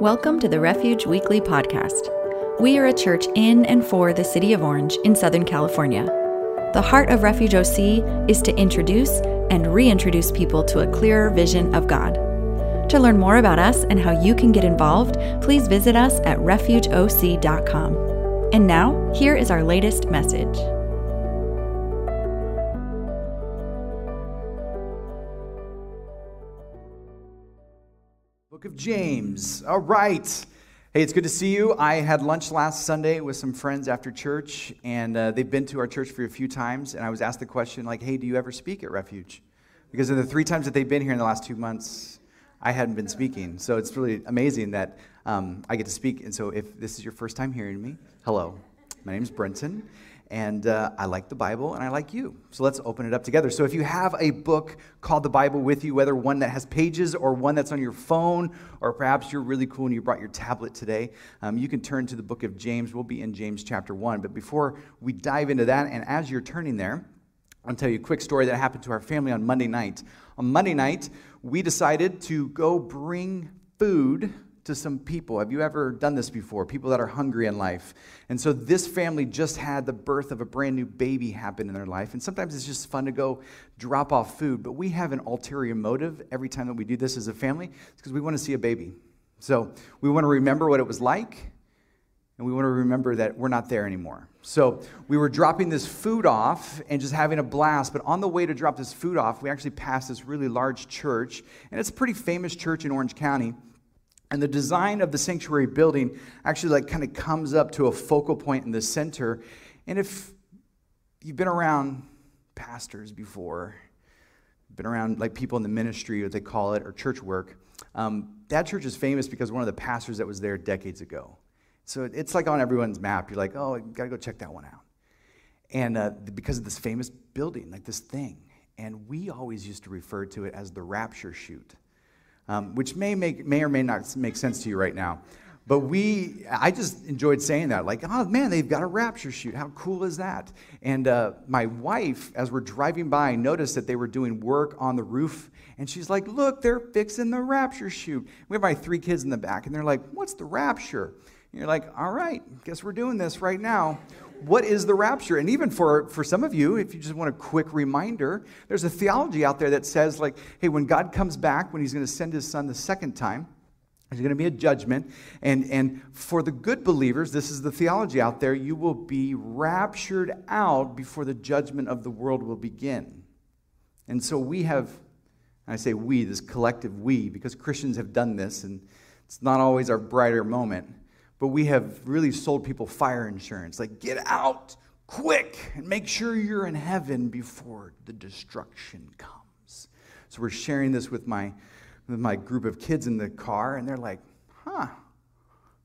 Welcome to the Refuge Weekly Podcast. We are a church in and for the city of Orange in Southern California. The heart of Refuge OC is to introduce and reintroduce people to a clearer vision of God. To learn more about us and how you can get involved, please visit us at refugeoc.com. And now, here is our latest message. James. All right. Hey, it's good to see you. I had lunch last Sunday with some friends after church, and uh, they've been to our church for a few times. And I was asked the question, like, hey, do you ever speak at Refuge? Because of the three times that they've been here in the last two months, I hadn't been speaking. So it's really amazing that um, I get to speak. And so if this is your first time hearing me, hello. My name is Brenton, and uh, I like the Bible and I like you. So let's open it up together. So if you have a book called the Bible with you, whether one that has pages or one that's on your phone, or perhaps you're really cool and you brought your tablet today, um, you can turn to the book of James. We'll be in James chapter 1. But before we dive into that, and as you're turning there, I'll tell you a quick story that happened to our family on Monday night. On Monday night, we decided to go bring food to some people. Have you ever done this before? People that are hungry in life. And so this family just had the birth of a brand new baby happen in their life. And sometimes it's just fun to go drop off food, but we have an ulterior motive every time that we do this as a family. Because we want to see a baby. So we want to remember what it was like, and we want to remember that we're not there anymore. So we were dropping this food off and just having a blast. But on the way to drop this food off, we actually passed this really large church, and it's a pretty famous church in Orange County. And the design of the sanctuary building actually like kind of comes up to a focal point in the center. And if you've been around pastors before, been around like people in the ministry, what they call it, or church work, um, that church is famous because one of the pastors that was there decades ago. So it's like on everyone's map. You're like, oh, you gotta go check that one out. And uh, because of this famous building, like this thing. And we always used to refer to it as the rapture chute um, which may, make, may or may not make sense to you right now. But we, I just enjoyed saying that. Like, oh man, they've got a rapture chute. How cool is that? And uh, my wife, as we're driving by, noticed that they were doing work on the roof. And she's like, look, they're fixing the rapture chute. We have my three kids in the back, and they're like, what's the rapture? You're like, all right, guess we're doing this right now what is the rapture? And even for, for some of you, if you just want a quick reminder, there's a theology out there that says, like, hey, when God comes back, when he's going to send his son the second time, there's going to be a judgment. And, and for the good believers, this is the theology out there, you will be raptured out before the judgment of the world will begin. And so we have, I say we, this collective we, because Christians have done this, and it's not always our brighter moment but we have really sold people fire insurance. Like, get out quick and make sure you're in heaven before the destruction comes. So we're sharing this with my, with my group of kids in the car, and they're like, huh,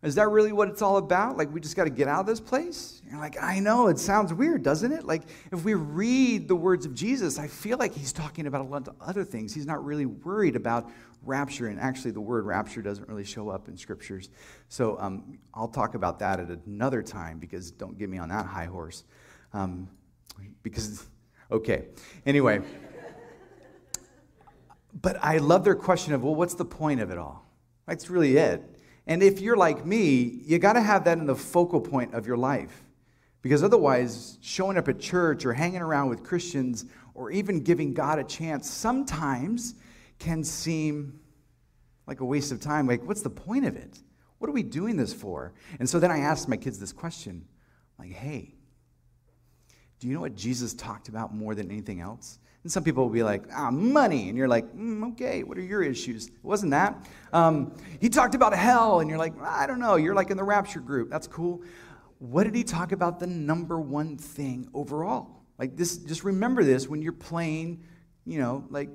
is that really what it's all about? Like, we just got to get out of this place? You're like, I know, it sounds weird, doesn't it? Like, if we read the words of Jesus, I feel like he's talking about a lot of other things. He's not really worried about rapture, and actually, the word rapture doesn't really show up in scriptures. So, um, I'll talk about that at another time because don't get me on that high horse. Um, because, okay. Anyway. but I love their question of, well, what's the point of it all? That's really it. And if you're like me, you got to have that in the focal point of your life. Because otherwise, showing up at church or hanging around with Christians or even giving God a chance sometimes can seem like a waste of time. Like, what's the point of it? What are we doing this for? And so then I asked my kids this question like, hey, do you know what Jesus talked about more than anything else? And some people will be like, ah, money. And you're like, mm, okay, what are your issues? It wasn't that. Um, he talked about hell. And you're like, I don't know. You're like in the rapture group. That's cool. What did he talk about the number one thing overall? Like this, just remember this when you're playing, you know, like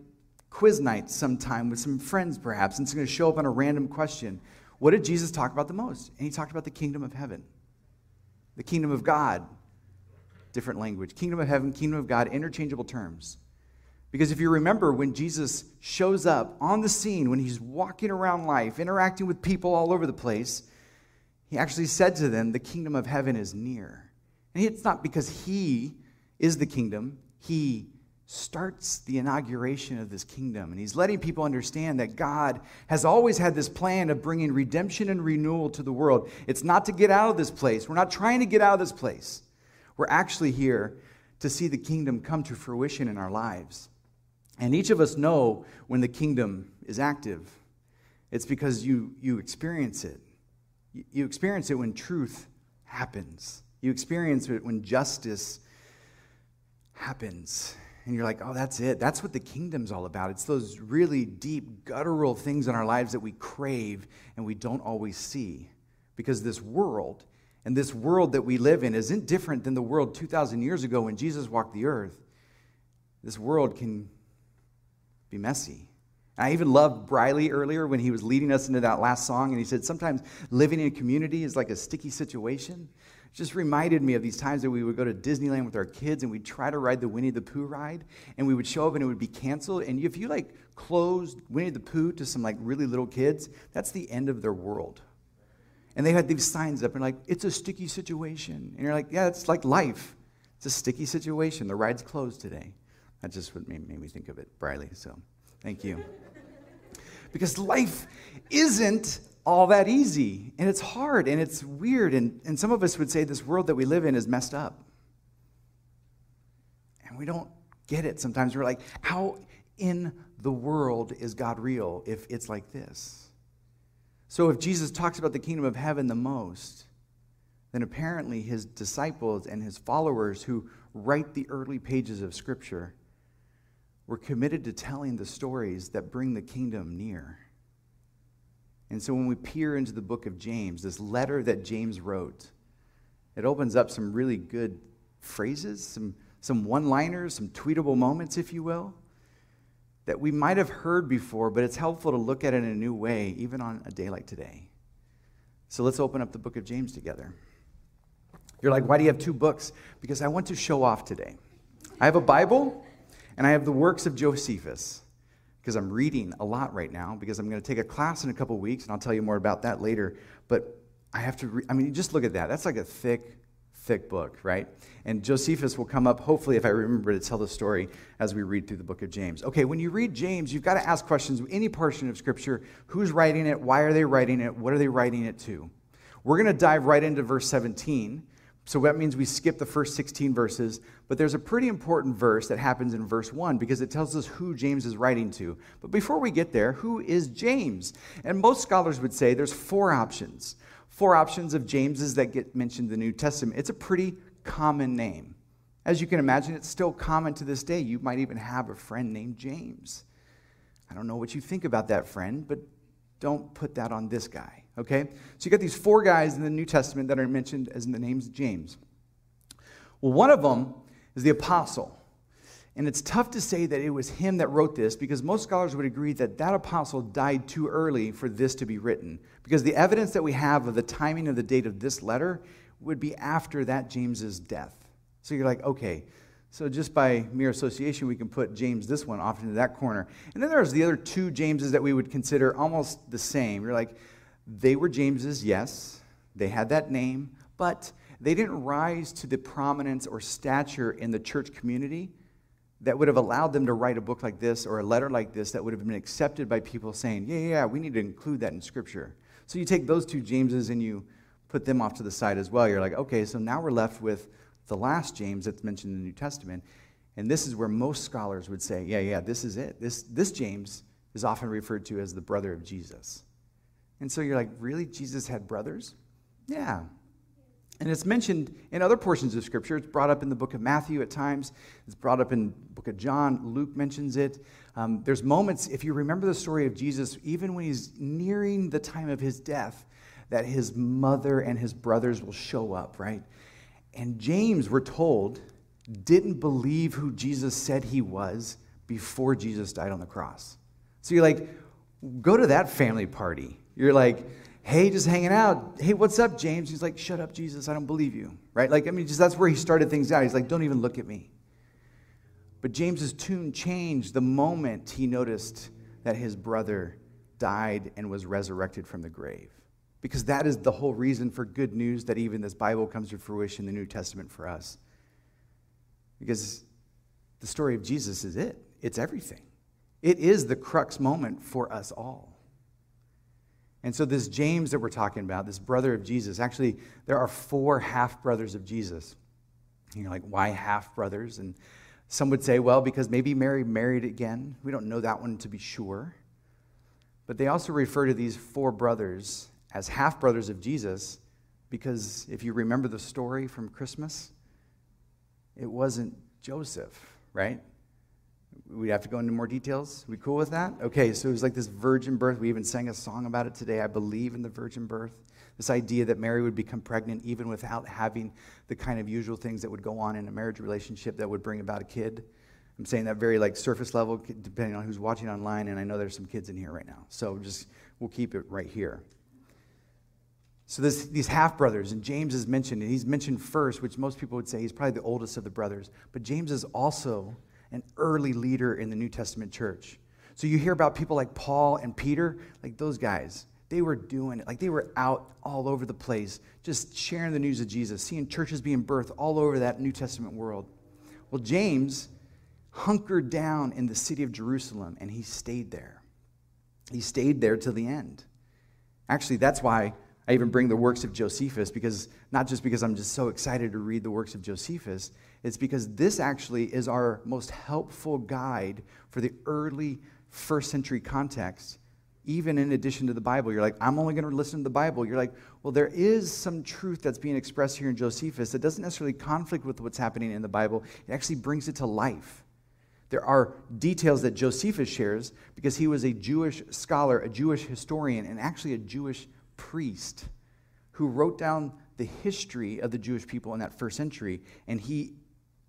quiz night sometime with some friends perhaps, and it's going to show up on a random question. What did Jesus talk about the most? And he talked about the kingdom of heaven, the kingdom of God. Different language. Kingdom of heaven, kingdom of God, interchangeable terms. Because if you remember, when Jesus shows up on the scene, when he's walking around life, interacting with people all over the place, he actually said to them, The kingdom of heaven is near. And it's not because he is the kingdom, he starts the inauguration of this kingdom. And he's letting people understand that God has always had this plan of bringing redemption and renewal to the world. It's not to get out of this place. We're not trying to get out of this place. We're actually here to see the kingdom come to fruition in our lives. And each of us know when the kingdom is active. It's because you, you experience it. You experience it when truth happens. You experience it when justice happens and you're like, oh, that's it. That's what the kingdom's all about. It's those really deep, guttural things in our lives that we crave and we don't always see. Because this world and this world that we live in isn't different than the world 2,000 years ago when Jesus walked the earth. This world can be messy. I even loved Briley earlier when he was leading us into that last song, and he said sometimes living in a community is like a sticky situation just reminded me of these times that we would go to Disneyland with our kids and we'd try to ride the Winnie the Pooh ride and we would show up and it would be canceled. And if you like closed Winnie the Pooh to some like really little kids, that's the end of their world. And they had these signs up and like, it's a sticky situation. And you're like, yeah, it's like life. It's a sticky situation. The ride's closed today. That's just what made, me think of it, Briley. So thank you. because life isn't all that easy. And it's hard and it's weird. And, and some of us would say this world that we live in is messed up. And we don't get it sometimes. We're like, how in the world is God real if it's like this? So if Jesus talks about the kingdom of heaven the most, then apparently his disciples and his followers who write the early pages of Scripture were committed to telling the stories that bring the kingdom near. And so when we peer into the book of James, this letter that James wrote, it opens up some really good phrases, some, some one liners, some tweetable moments, if you will, that we might have heard before, but it's helpful to look at it in a new way, even on a day like today. So let's open up the book of James together. You're like, why do you have two books? Because I want to show off today. I have a Bible and I have the works of Josephus because I'm reading a lot right now because I'm going to take a class in a couple weeks, and I'll tell you more about that later. But I have to, re- I mean, just look at that. That's like a thick, thick book, right? And Josephus will come up, hopefully, if I remember to tell the story as we read through the book of James. Okay, when you read James, you've got to ask questions. Any portion of Scripture, who's writing it? Why are they writing it? What are they writing it to? We're going to dive right into verse 17 so that means we skip the first 16 verses, but there's a pretty important verse that happens in verse 1 because it tells us who James is writing to. But before we get there, who is James? And most scholars would say there's four options. Four options of James's that get mentioned in the New Testament. It's a pretty common name. As you can imagine, it's still common to this day. You might even have a friend named James. I don't know what you think about that friend, but don't put that on this guy, okay? So you got these four guys in the New Testament that are mentioned as in the names James. Well, one of them is the apostle. And it's tough to say that it was him that wrote this because most scholars would agree that that apostle died too early for this to be written. Because the evidence that we have of the timing of the date of this letter would be after that James's death. So you're like, okay, so just by mere association, we can put James this one off into that corner. And then there's the other two Jameses that we would consider almost the same. You're like, they were James's, yes, they had that name, but they didn't rise to the prominence or stature in the church community that would have allowed them to write a book like this or a letter like this that would have been accepted by people saying, yeah, yeah, we need to include that in Scripture. So you take those two Jameses and you put them off to the side as well. You're like, okay, so now we're left with the last James that's mentioned in the New Testament. And this is where most scholars would say, yeah, yeah, this is it. This, this James is often referred to as the brother of Jesus. And so you're like, really? Jesus had brothers? Yeah. And it's mentioned in other portions of Scripture. It's brought up in the book of Matthew at times. It's brought up in book of John. Luke mentions it. Um, there's moments, if you remember the story of Jesus, even when he's nearing the time of his death, that his mother and his brothers will show up, right? And James, we're told, didn't believe who Jesus said he was before Jesus died on the cross. So you're like, go to that family party. You're like, hey, just hanging out. Hey, what's up, James? He's like, shut up, Jesus. I don't believe you. Right? Like, I mean, just that's where he started things out. He's like, don't even look at me. But James's tune changed the moment he noticed that his brother died and was resurrected from the grave. Because that is the whole reason for good news that even this Bible comes to fruition the New Testament for us. Because the story of Jesus is it, it's everything. It is the crux moment for us all. And so, this James that we're talking about, this brother of Jesus, actually, there are four half brothers of Jesus. You're like, why half brothers? And some would say, well, because maybe Mary married again. We don't know that one to be sure. But they also refer to these four brothers as half brothers of Jesus because if you remember the story from Christmas, it wasn't Joseph, right? We have to go into more details. We cool with that? Okay, so it was like this virgin birth. We even sang a song about it today. I believe in the virgin birth. This idea that Mary would become pregnant even without having the kind of usual things that would go on in a marriage relationship that would bring about a kid. I'm saying that very like surface level, depending on who's watching online, and I know there's some kids in here right now. So just we'll keep it right here. So this, these half brothers, and James is mentioned, and he's mentioned first, which most people would say he's probably the oldest of the brothers. But James is also an early leader in the New Testament church. So you hear about people like Paul and Peter, like those guys. They were doing it. Like they were out all over the place, just sharing the news of Jesus, seeing churches being birthed all over that New Testament world. Well, James hunkered down in the city of Jerusalem and he stayed there. He stayed there till the end. Actually, that's why I even bring the works of Josephus, because not just because I'm just so excited to read the works of Josephus, it's because this actually is our most helpful guide for the early first century context, even in addition to the Bible. You're like, I'm only going to listen to the Bible. You're like, well, there is some truth that's being expressed here in Josephus that doesn't necessarily conflict with what's happening in the Bible, it actually brings it to life. There are details that Josephus shares because he was a Jewish scholar, a Jewish historian, and actually a Jewish priest who wrote down the history of the Jewish people in that first century, and he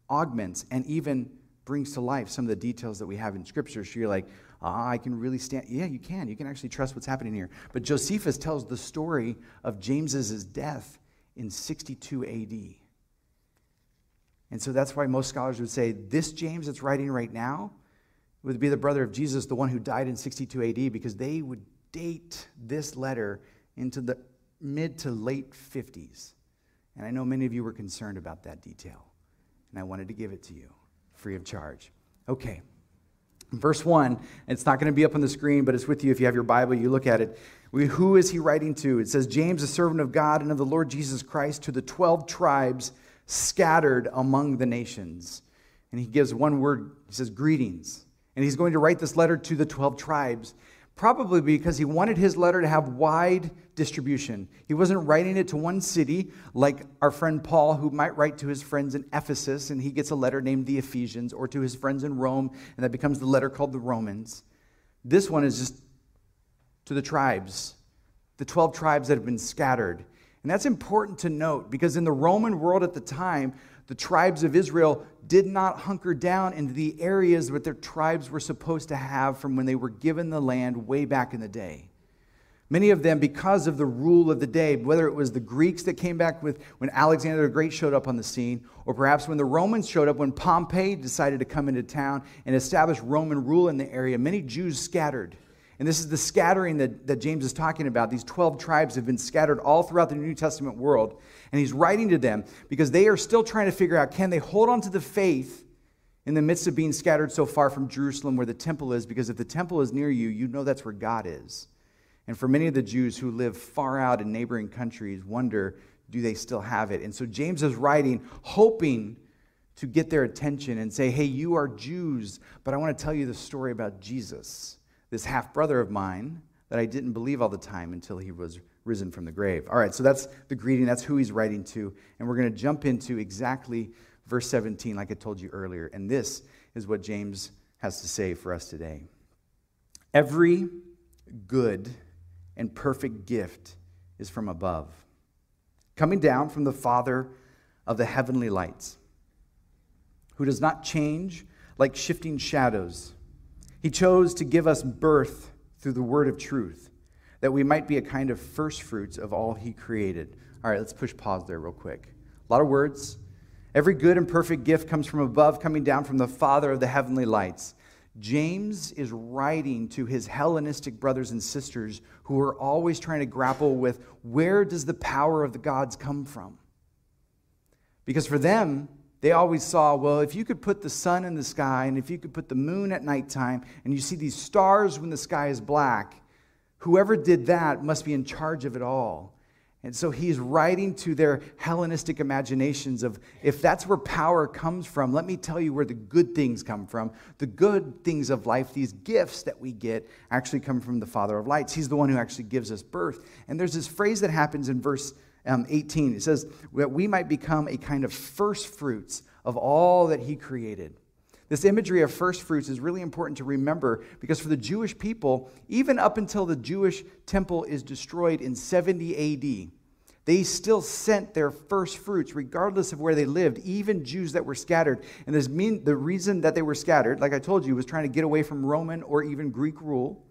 augments and even brings to life some of the details that we have in Scripture. So you're like, ah, I can really stand. Yeah, you can. You can actually trust what's happening here. But Josephus tells the story of James's death in 62 AD. And so that's why most scholars would say this James that's writing right now would be the brother of Jesus, the one who died in 62 AD, because they would date this letter into the mid to late 50s. And I know many of you were concerned about that detail and I wanted to give it to you free of charge. Okay. Verse 1, it's not going to be up on the screen, but it's with you if you have your Bible, you look at it. We, who is he writing to? It says, James, a servant of God and of the Lord Jesus Christ, to the 12 tribes scattered among the nations. And he gives one word, he says, greetings. And he's going to write this letter to the 12 tribes probably because he wanted his letter to have wide distribution. He wasn't writing it to one city like our friend Paul, who might write to his friends in Ephesus and he gets a letter named the Ephesians, or to his friends in Rome and that becomes the letter called the Romans. This one is just to the tribes, the 12 tribes that have been scattered. And that's important to note because in the Roman world at the time, the tribes of Israel did not hunker down into the areas that their tribes were supposed to have from when they were given the land way back in the day. Many of them, because of the rule of the day, whether it was the Greeks that came back with when Alexander the Great showed up on the scene, or perhaps when the Romans showed up, when Pompey decided to come into town and establish Roman rule in the area, many Jews scattered. And this is the scattering that, that James is talking about. These 12 tribes have been scattered all throughout the New Testament world. And he's writing to them because they are still trying to figure out can they hold on to the faith in the midst of being scattered so far from Jerusalem where the temple is? Because if the temple is near you, you know that's where God is. And for many of the Jews who live far out in neighboring countries, wonder do they still have it? And so James is writing, hoping to get their attention and say, hey, you are Jews, but I want to tell you the story about Jesus, this half brother of mine that I didn't believe all the time until he was risen from the grave. All right, so that's the greeting. That's who he's writing to. And we're going to jump into exactly verse 17, like I told you earlier. And this is what James has to say for us today. Every good and perfect gift is from above, coming down from the Father of the heavenly lights, who does not change like shifting shadows. He chose to give us birth through the word of truth that we might be a kind of first fruits of all he created. All right, let's push pause there real quick. A lot of words. Every good and perfect gift comes from above, coming down from the Father of the heavenly lights. James is writing to his Hellenistic brothers and sisters who are always trying to grapple with where does the power of the gods come from? Because for them, they always saw, well, if you could put the sun in the sky and if you could put the moon at nighttime and you see these stars when the sky is black, whoever did that must be in charge of it all. And so he's writing to their Hellenistic imaginations of if that's where power comes from, let me tell you where the good things come from. The good things of life, these gifts that we get, actually come from the Father of lights. He's the one who actually gives us birth. And there's this phrase that happens in verse um, 18. It says that we might become a kind of first fruits of all that he created. This imagery of first fruits is really important to remember because for the Jewish people, even up until the Jewish temple is destroyed in 70 AD, they still sent their first fruits regardless of where they lived, even Jews that were scattered. And this mean, the reason that they were scattered, like I told you, was trying to get away from Roman or even Greek rule.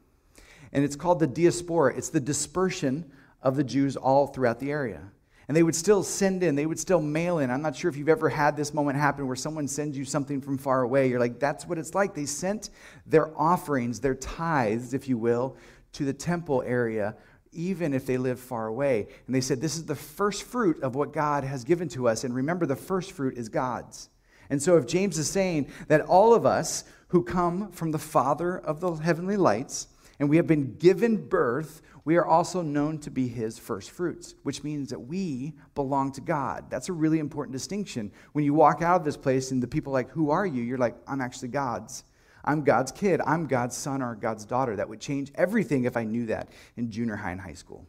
And it's called the diaspora, it's the dispersion of the Jews all throughout the area. And they would still send in, they would still mail in. I'm not sure if you've ever had this moment happen where someone sends you something from far away. You're like, that's what it's like. They sent their offerings, their tithes, if you will, to the temple area, even if they lived far away. And they said, This is the first fruit of what God has given to us. And remember, the first fruit is God's. And so, if James is saying that all of us who come from the Father of the heavenly lights, and we have been given birth we are also known to be his first fruits, which means that we belong to God. That's a really important distinction. When you walk out of this place and the people like, Who are you? You're like, I'm actually God's. I'm God's kid. I'm God's son or God's daughter. That would change everything if I knew that in junior high and high school.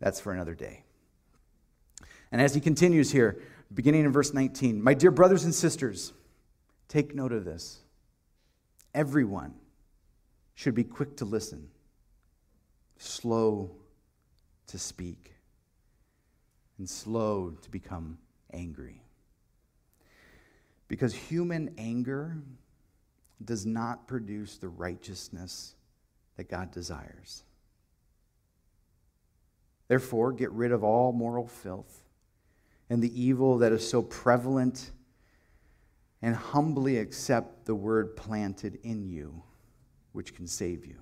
That's for another day. And as he continues here, beginning in verse 19, my dear brothers and sisters, take note of this. Everyone should be quick to listen slow to speak, and slow to become angry. Because human anger does not produce the righteousness that God desires. Therefore, get rid of all moral filth and the evil that is so prevalent, and humbly accept the word planted in you, which can save you.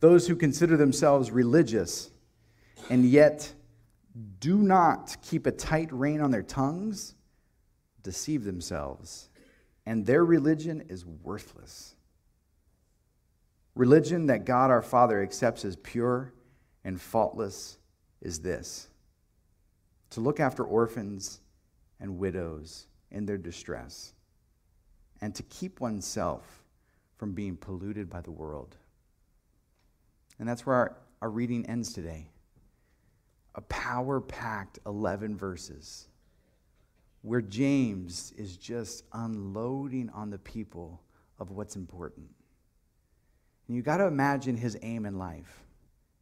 Those who consider themselves religious and yet do not keep a tight rein on their tongues deceive themselves, and their religion is worthless. Religion that God our Father accepts as pure and faultless is this to look after orphans and widows in their distress, and to keep oneself from being polluted by the world. And that's where our, our reading ends today. A power packed 11 verses where James is just unloading on the people of what's important. And you got to imagine his aim in life.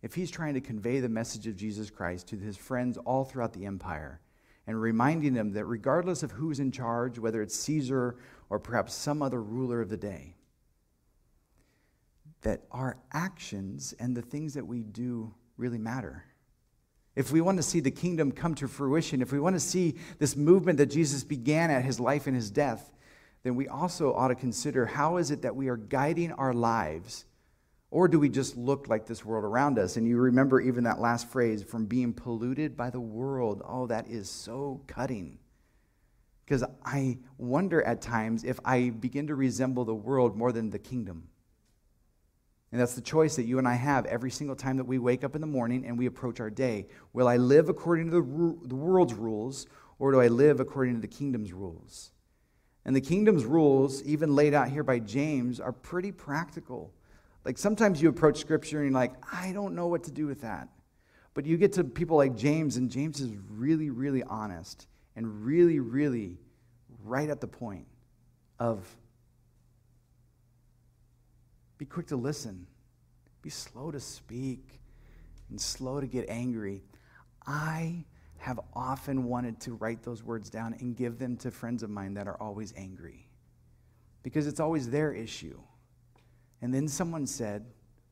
If he's trying to convey the message of Jesus Christ to his friends all throughout the empire and reminding them that regardless of who's in charge, whether it's Caesar or perhaps some other ruler of the day, that our actions and the things that we do really matter. If we want to see the kingdom come to fruition, if we want to see this movement that Jesus began at his life and his death, then we also ought to consider how is it that we are guiding our lives? Or do we just look like this world around us? And you remember even that last phrase from being polluted by the world. Oh, that is so cutting. Because I wonder at times if I begin to resemble the world more than the kingdom. And that's the choice that you and I have every single time that we wake up in the morning and we approach our day. Will I live according to the, the world's rules, or do I live according to the kingdom's rules? And the kingdom's rules, even laid out here by James, are pretty practical. Like sometimes you approach scripture and you're like, I don't know what to do with that. But you get to people like James, and James is really, really honest and really, really right at the point of be quick to listen. Be slow to speak and slow to get angry. I have often wanted to write those words down and give them to friends of mine that are always angry because it's always their issue. And then someone said,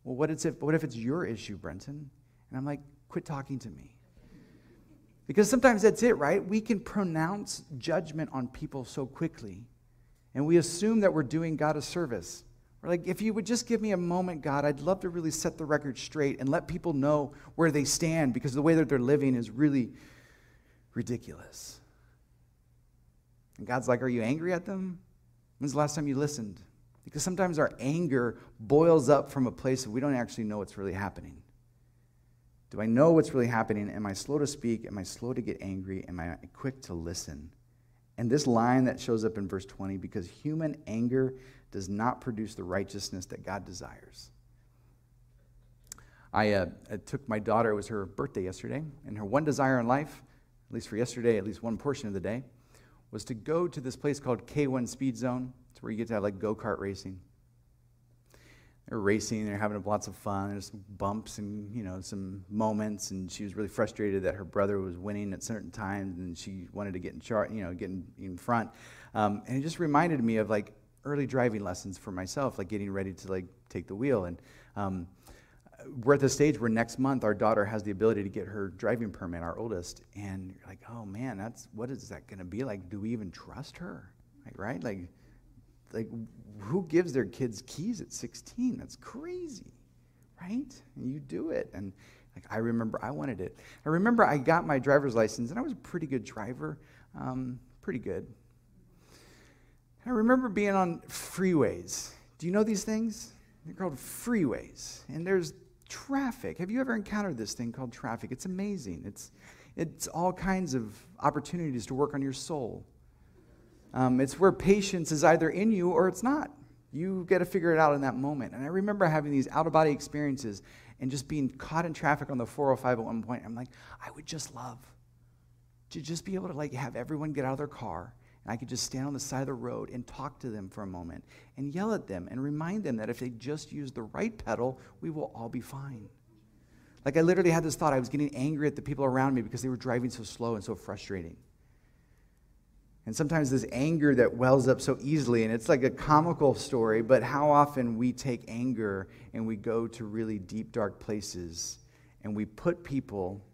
Well, what, if, what if it's your issue, Brenton? And I'm like, Quit talking to me. Because sometimes that's it, right? We can pronounce judgment on people so quickly, and we assume that we're doing God a service. Like, if you would just give me a moment, God, I'd love to really set the record straight and let people know where they stand because the way that they're living is really ridiculous. And God's like, Are you angry at them? When's the last time you listened? Because sometimes our anger boils up from a place that we don't actually know what's really happening. Do I know what's really happening? Am I slow to speak? Am I slow to get angry? Am I quick to listen? And this line that shows up in verse 20 because human anger does not produce the righteousness that God desires. I, uh, I took my daughter, it was her birthday yesterday, and her one desire in life, at least for yesterday, at least one portion of the day, was to go to this place called K1 Speed Zone. It's where you get to have like go kart racing they're racing, they're having lots of fun. There's some bumps and you know some moments, and she was really frustrated that her brother was winning at certain times, and she wanted to get in chart, you know, get in, in front. Um, and it just reminded me of like early driving lessons for myself, like getting ready to like take the wheel. And um, we're at the stage where next month our daughter has the ability to get her driving permit, our oldest, and you're like, oh man, that's what is that going to be like? Do we even trust her? Like, right? Like like who gives their kids keys at 16 that's crazy right and you do it and like i remember i wanted it i remember i got my driver's license and i was a pretty good driver um, pretty good i remember being on freeways do you know these things they're called freeways and there's traffic have you ever encountered this thing called traffic it's amazing it's it's all kinds of opportunities to work on your soul um, it's where patience is either in you or it's not. You get to figure it out in that moment. And I remember having these out of body experiences and just being caught in traffic on the 405 at one point. I'm like, I would just love to just be able to like have everyone get out of their car and I could just stand on the side of the road and talk to them for a moment and yell at them and remind them that if they just use the right pedal, we will all be fine. Like I literally had this thought. I was getting angry at the people around me because they were driving so slow and so frustrating. And sometimes this anger that wells up so easily, and it's like a comical story, but how often we take anger and we go to really deep, dark places and we put people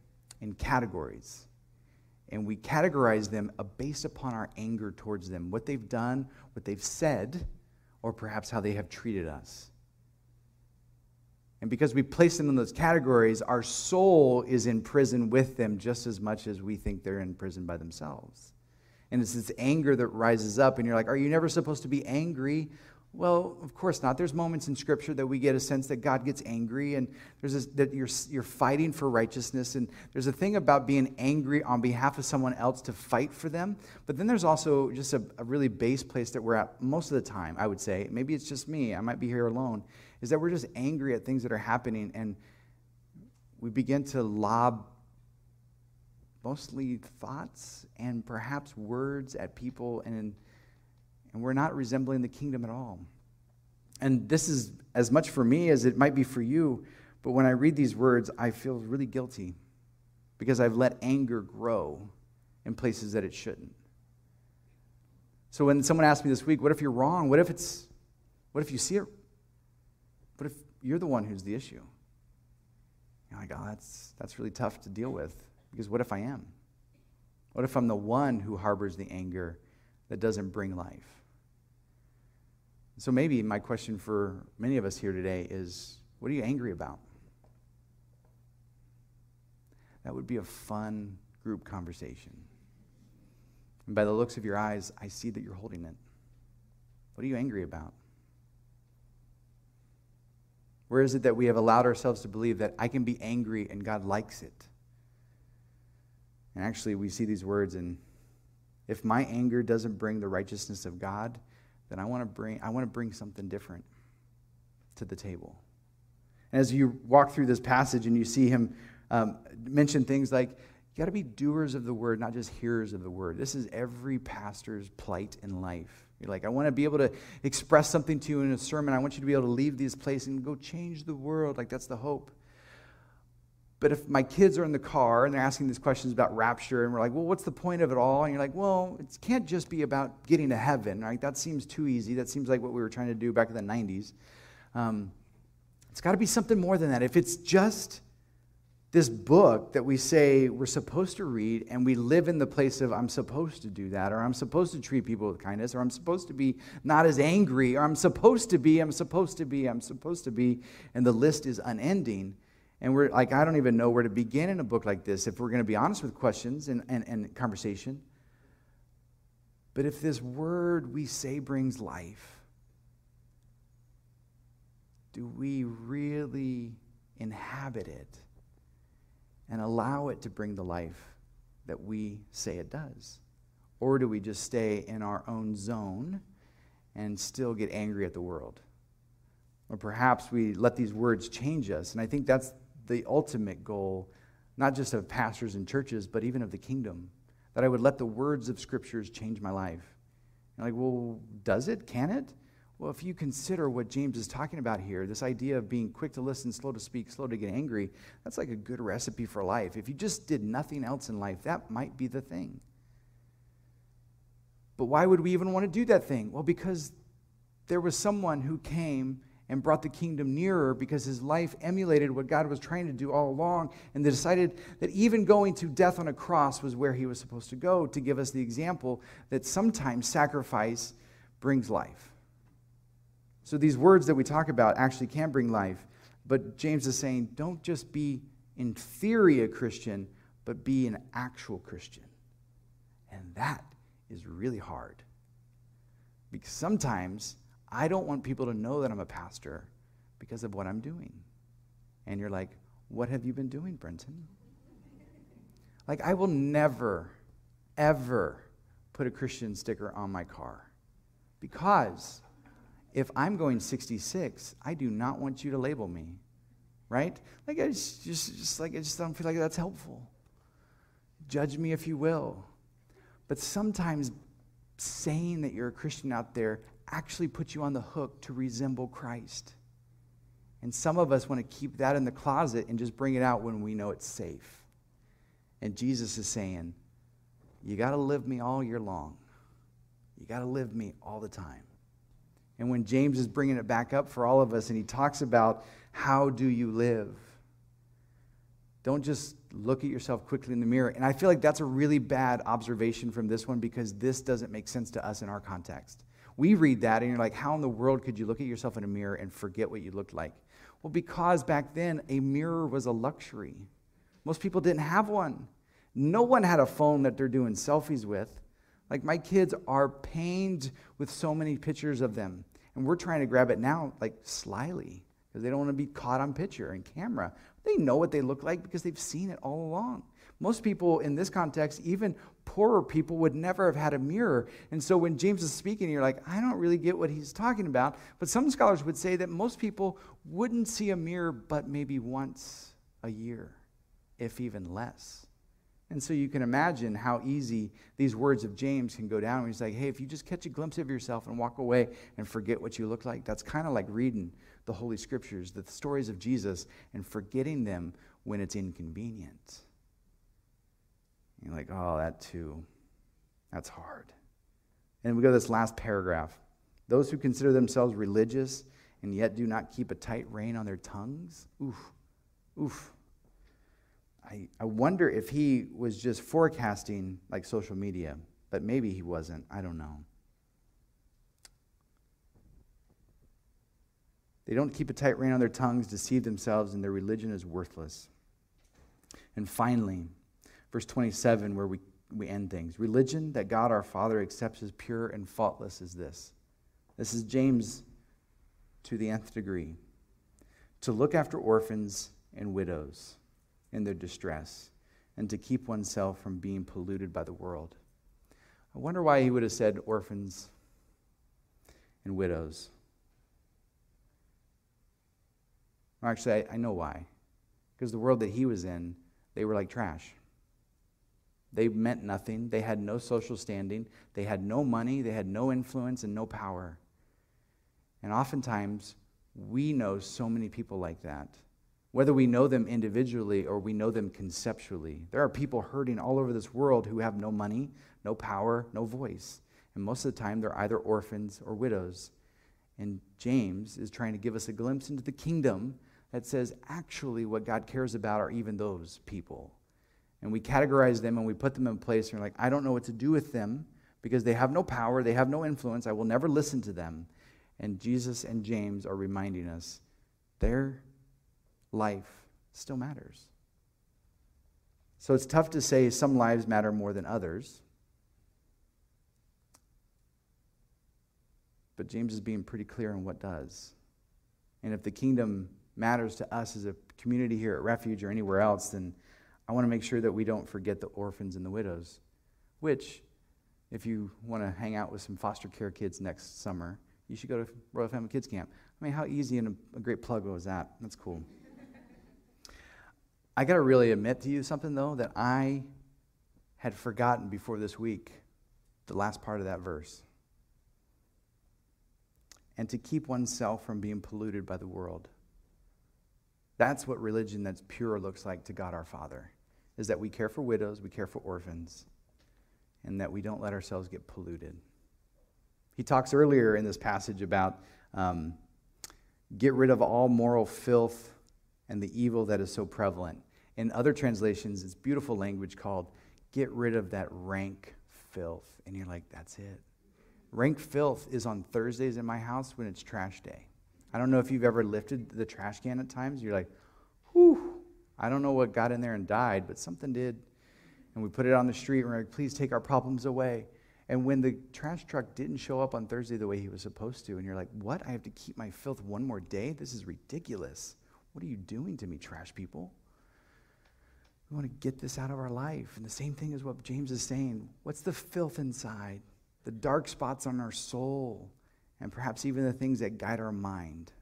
in categories. And we categorize them uh, based upon our anger towards them, what they've done, what they've said, or perhaps how they have treated us. And because we place them in those categories, our soul is in prison with them just as much as we think they're in prison by themselves. And it's this anger that rises up, and you're like, Are you never supposed to be angry? Well, of course not. There's moments in Scripture that we get a sense that God gets angry, and there's this, that you're, you're fighting for righteousness. And there's a thing about being angry on behalf of someone else to fight for them. But then there's also just a, a really base place that we're at most of the time, I would say. Maybe it's just me, I might be here alone, is that we're just angry at things that are happening, and we begin to lob mostly thoughts and perhaps words at people, and, and we're not resembling the kingdom at all. And this is as much for me as it might be for you, but when I read these words, I feel really guilty because I've let anger grow in places that it shouldn't. So when someone asked me this week, what if you're wrong? What if it's what if you see it? What if you're the one who's the issue? You're like, oh, that's that's really tough to deal with. Because what if I am? What if I'm the one who harbors the anger that doesn't bring life? So maybe my question for many of us here today is what are you angry about? That would be a fun group conversation. And by the looks of your eyes, I see that you're holding it. What are you angry about? Where is it that we have allowed ourselves to believe that I can be angry and God likes it? And actually, we see these words, and if my anger doesn't bring the righteousness of God, then I want to bring, I want to bring something different to the table. And as you walk through this passage and you see him um, mention things like, you got to be doers of the word, not just hearers of the word. This is every pastor's plight in life. You're like, I want to be able to express something to you in a sermon. I want you to be able to leave this place and go change the world. Like, that's the hope. But if my kids are in the car and they're asking these questions about rapture, and we're like, well, what's the point of it all? And you're like, well, it can't just be about getting to heaven, right? That seems too easy. That seems like what we were trying to do back in the 90s. Um, it's got to be something more than that. If it's just this book that we say we're supposed to read and we live in the place of I'm supposed to do that, or I'm supposed to treat people with kindness, or I'm supposed to be not as angry, or I'm supposed to be, I'm supposed to be, I'm supposed to be, and the list is unending. And we're like, I don't even know where to begin in a book like this if we're going to be honest with questions and, and, and conversation. But if this word we say brings life, do we really inhabit it? and allow it to bring the life that we say it does? Or do we just stay in our own zone and still get angry at the world? Or perhaps we let these words change us. And I think that's the ultimate goal, not just of pastors and churches, but even of the kingdom. That I would let the words of scriptures change my life. And like, well, does it? Can it? Well, if you consider what James is talking about here, this idea of being quick to listen, slow to speak, slow to get angry, that's like a good recipe for life. If you just did nothing else in life, that might be the thing. But why would we even want to do that thing? Well, because there was someone who came and brought the kingdom nearer because his life emulated what God was trying to do all along. And they decided that even going to death on a cross was where he was supposed to go to give us the example that sometimes sacrifice brings life. So these words that we talk about actually can bring life. But James is saying, don't just be in theory a Christian, but be an actual Christian. And that is really hard. Because sometimes I don't want people to know that I'm a pastor because of what I'm doing. And you're like, what have you been doing, Brenton? Like, I will never, ever put a Christian sticker on my car because if I'm going 66, I do not want you to label me, right? Like I just, just, just like I just don't feel like that's helpful. Judge me if you will, but sometimes saying that you're a Christian out there actually puts you on the hook to resemble Christ. And some of us want to keep that in the closet and just bring it out when we know it's safe. And Jesus is saying, You got to live me all year long. You got to live me all the time. And when James is bringing it back up for all of us and he talks about how do you live, don't just look at yourself quickly in the mirror. And I feel like that's a really bad observation from this one because this doesn't make sense to us in our context. We read that and you're like, how in the world could you look at yourself in a mirror and forget what you looked like? Well, because back then a mirror was a luxury. Most people didn't have one. No one had a phone that they're doing selfies with. Like my kids are pained with so many pictures of them. And we're trying to grab it now, like slyly, because they don't want to be caught on picture and camera. They know what they look like because they've seen it all along. Most people in this context, even poorer people, would never have had a mirror. And so when James is speaking, you're like, I don't really get what he's talking about. But some scholars would say that most people wouldn't see a mirror but maybe once a year, if even less. And so you can imagine how easy these words of James can go down. He's like, hey, if you just catch a glimpse of yourself and walk away and forget what you look like, that's kind of like reading the Holy Scriptures, the stories of Jesus, and forgetting them when it's inconvenient. You're like, oh, that too. That's hard. And we go to this last paragraph. Those who consider themselves religious and yet do not keep a tight rein on their tongues, oof, oof. I, I wonder if he was just forecasting like social media, but maybe he wasn't. I don't know. They don't keep a tight rein on their tongues, deceive themselves, and their religion is worthless. And finally, verse 27, where we, we end things religion that God our Father accepts as pure and faultless is this. This is James to the nth degree to look after orphans and widows in their distress and to keep oneself from being polluted by the world. I wonder why he would have said orphans and widows. actually, I, I know why. Because the world that he was in, they were like trash. They meant nothing. They had no social standing. They had no money. They had no influence and no power. And oftentimes, we know so many people like that whether we know them individually or we know them conceptually. There are people hurting all over this world who have no money, no power, no voice. And most of the time, they're either orphans or widows. And James is trying to give us a glimpse into the kingdom that says actually what God cares about are even those people. And we categorize them and we put them in place, and you're like, I don't know what to do with them because they have no power, they have no influence, I will never listen to them. And Jesus and James are reminding us their life still matters. So it's tough to say some lives matter more than others. But James is being pretty clear on what does. And if the kingdom matters to us as a community here at Refuge or anywhere else, then I want to make sure that we don't forget the orphans and the widows, which, if you want to hang out with some foster care kids next summer, you should go to Royal Family Kids Camp. I mean, how easy and a, a great plug was that? That's cool. I got to really admit to you something, though, that I had forgotten before this week the last part of that verse. And to keep oneself from being polluted by the world. That's what religion that's pure looks like to God our Father, is that we care for widows, we care for orphans, and that we don't let ourselves get polluted. He talks earlier in this passage about um, get rid of all moral filth and the evil that is so prevalent. In other translations, it's beautiful language called get rid of that rank filth. And you're like, that's it. Rank filth is on Thursdays in my house when it's trash day. I don't know if you've ever lifted the trash can at times. You're like, whew, I don't know what got in there and died, but something did. And we put it on the street and we're like, please take our problems away. And when the trash truck didn't show up on Thursday the way he was supposed to, and you're like, what? I have to keep my filth one more day? This is ridiculous. What are you doing to me, trash people? We want to get this out of our life. And the same thing is what James is saying. What's the filth inside? The dark spots on our soul, and perhaps even the things that guide our mind,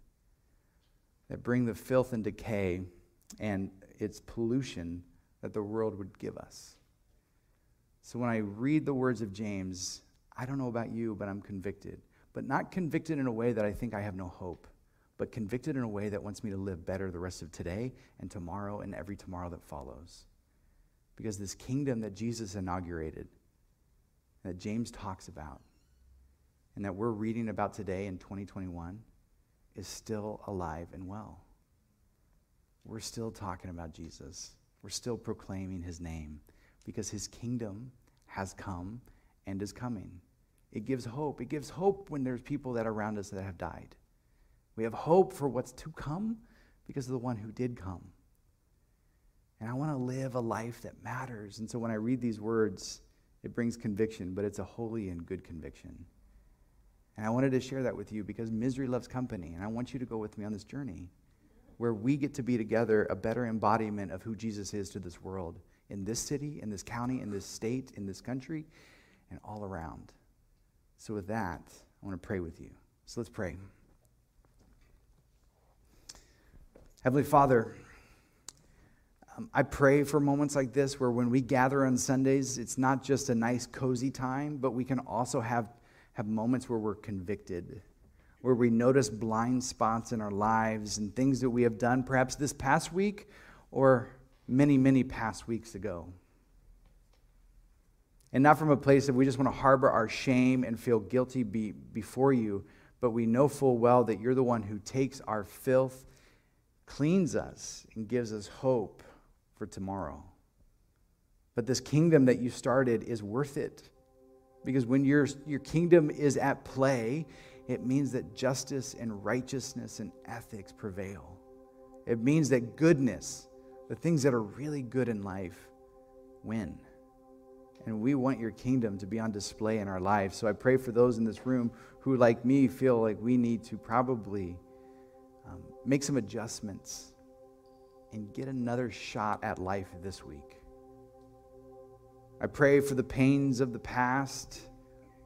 that bring the filth and decay and its pollution that the world would give us. So when I read the words of James, I don't know about you, but I'm convicted. But not convicted in a way that I think I have no hope, but convicted in a way that wants me to live better the rest of today and tomorrow and every tomorrow that follows. Because this kingdom that Jesus inaugurated, that James talks about, and that we're reading about today in 2021, is still alive and well. We're still talking about Jesus. We're still proclaiming his name because his kingdom has come and is coming. It gives hope. It gives hope when there's people that are around us that have died. We have hope for what's to come because of the one who did come. And I want to live a life that matters. And so when I read these words, it brings conviction, but it's a holy and good conviction. And I wanted to share that with you because misery loves company. And I want you to go with me on this journey where we get to be together a better embodiment of who Jesus is to this world in this city, in this county, in this state, in this country, and all around. So, with that, I want to pray with you. So, let's pray. Heavenly Father, um, I pray for moments like this where when we gather on Sundays, it's not just a nice, cozy time, but we can also have, have moments where we're convicted, where we notice blind spots in our lives and things that we have done perhaps this past week or many, many past weeks ago. And not from a place of we just want to harbor our shame and feel guilty be, before you, but we know full well that you're the one who takes our filth, cleans us, and gives us hope for tomorrow. But this kingdom that you started is worth it. Because when your, your kingdom is at play, it means that justice and righteousness and ethics prevail. It means that goodness the things that are really good in life win. And we want your kingdom to be on display in our lives. So I pray for those in this room who, like me, feel like we need to probably um, make some adjustments and get another shot at life this week. I pray for the pains of the past,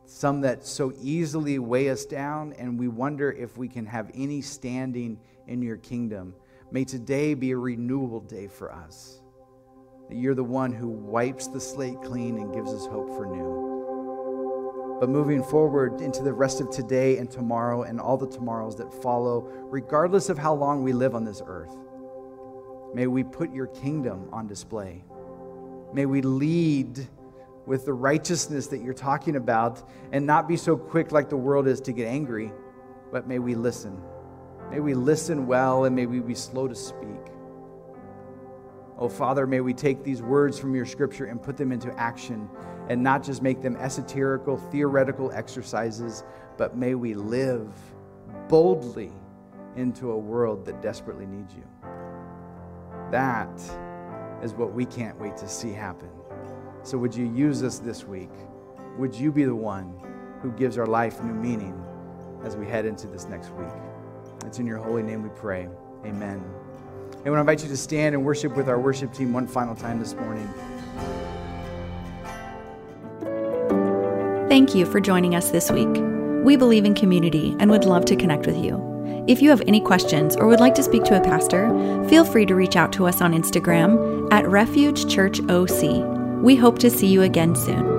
some that so easily weigh us down, and we wonder if we can have any standing in your kingdom. May today be a renewal day for us. That you're the one who wipes the slate clean and gives us hope for new. But moving forward into the rest of today and tomorrow and all the tomorrows that follow, regardless of how long we live on this earth, May we put your kingdom on display. May we lead with the righteousness that you're talking about and not be so quick like the world is to get angry, but may we listen. May we listen well and may we be slow to speak. Oh, Father, may we take these words from your scripture and put them into action and not just make them esoterical, theoretical exercises, but may we live boldly into a world that desperately needs you. That is what we can't wait to see happen. So, would you use us this week? Would you be the one who gives our life new meaning as we head into this next week? It's in your holy name we pray. Amen. And I want to invite you to stand and worship with our worship team one final time this morning. Thank you for joining us this week. We believe in community and would love to connect with you. If you have any questions or would like to speak to a pastor, feel free to reach out to us on Instagram at Refuge Church OC. We hope to see you again soon.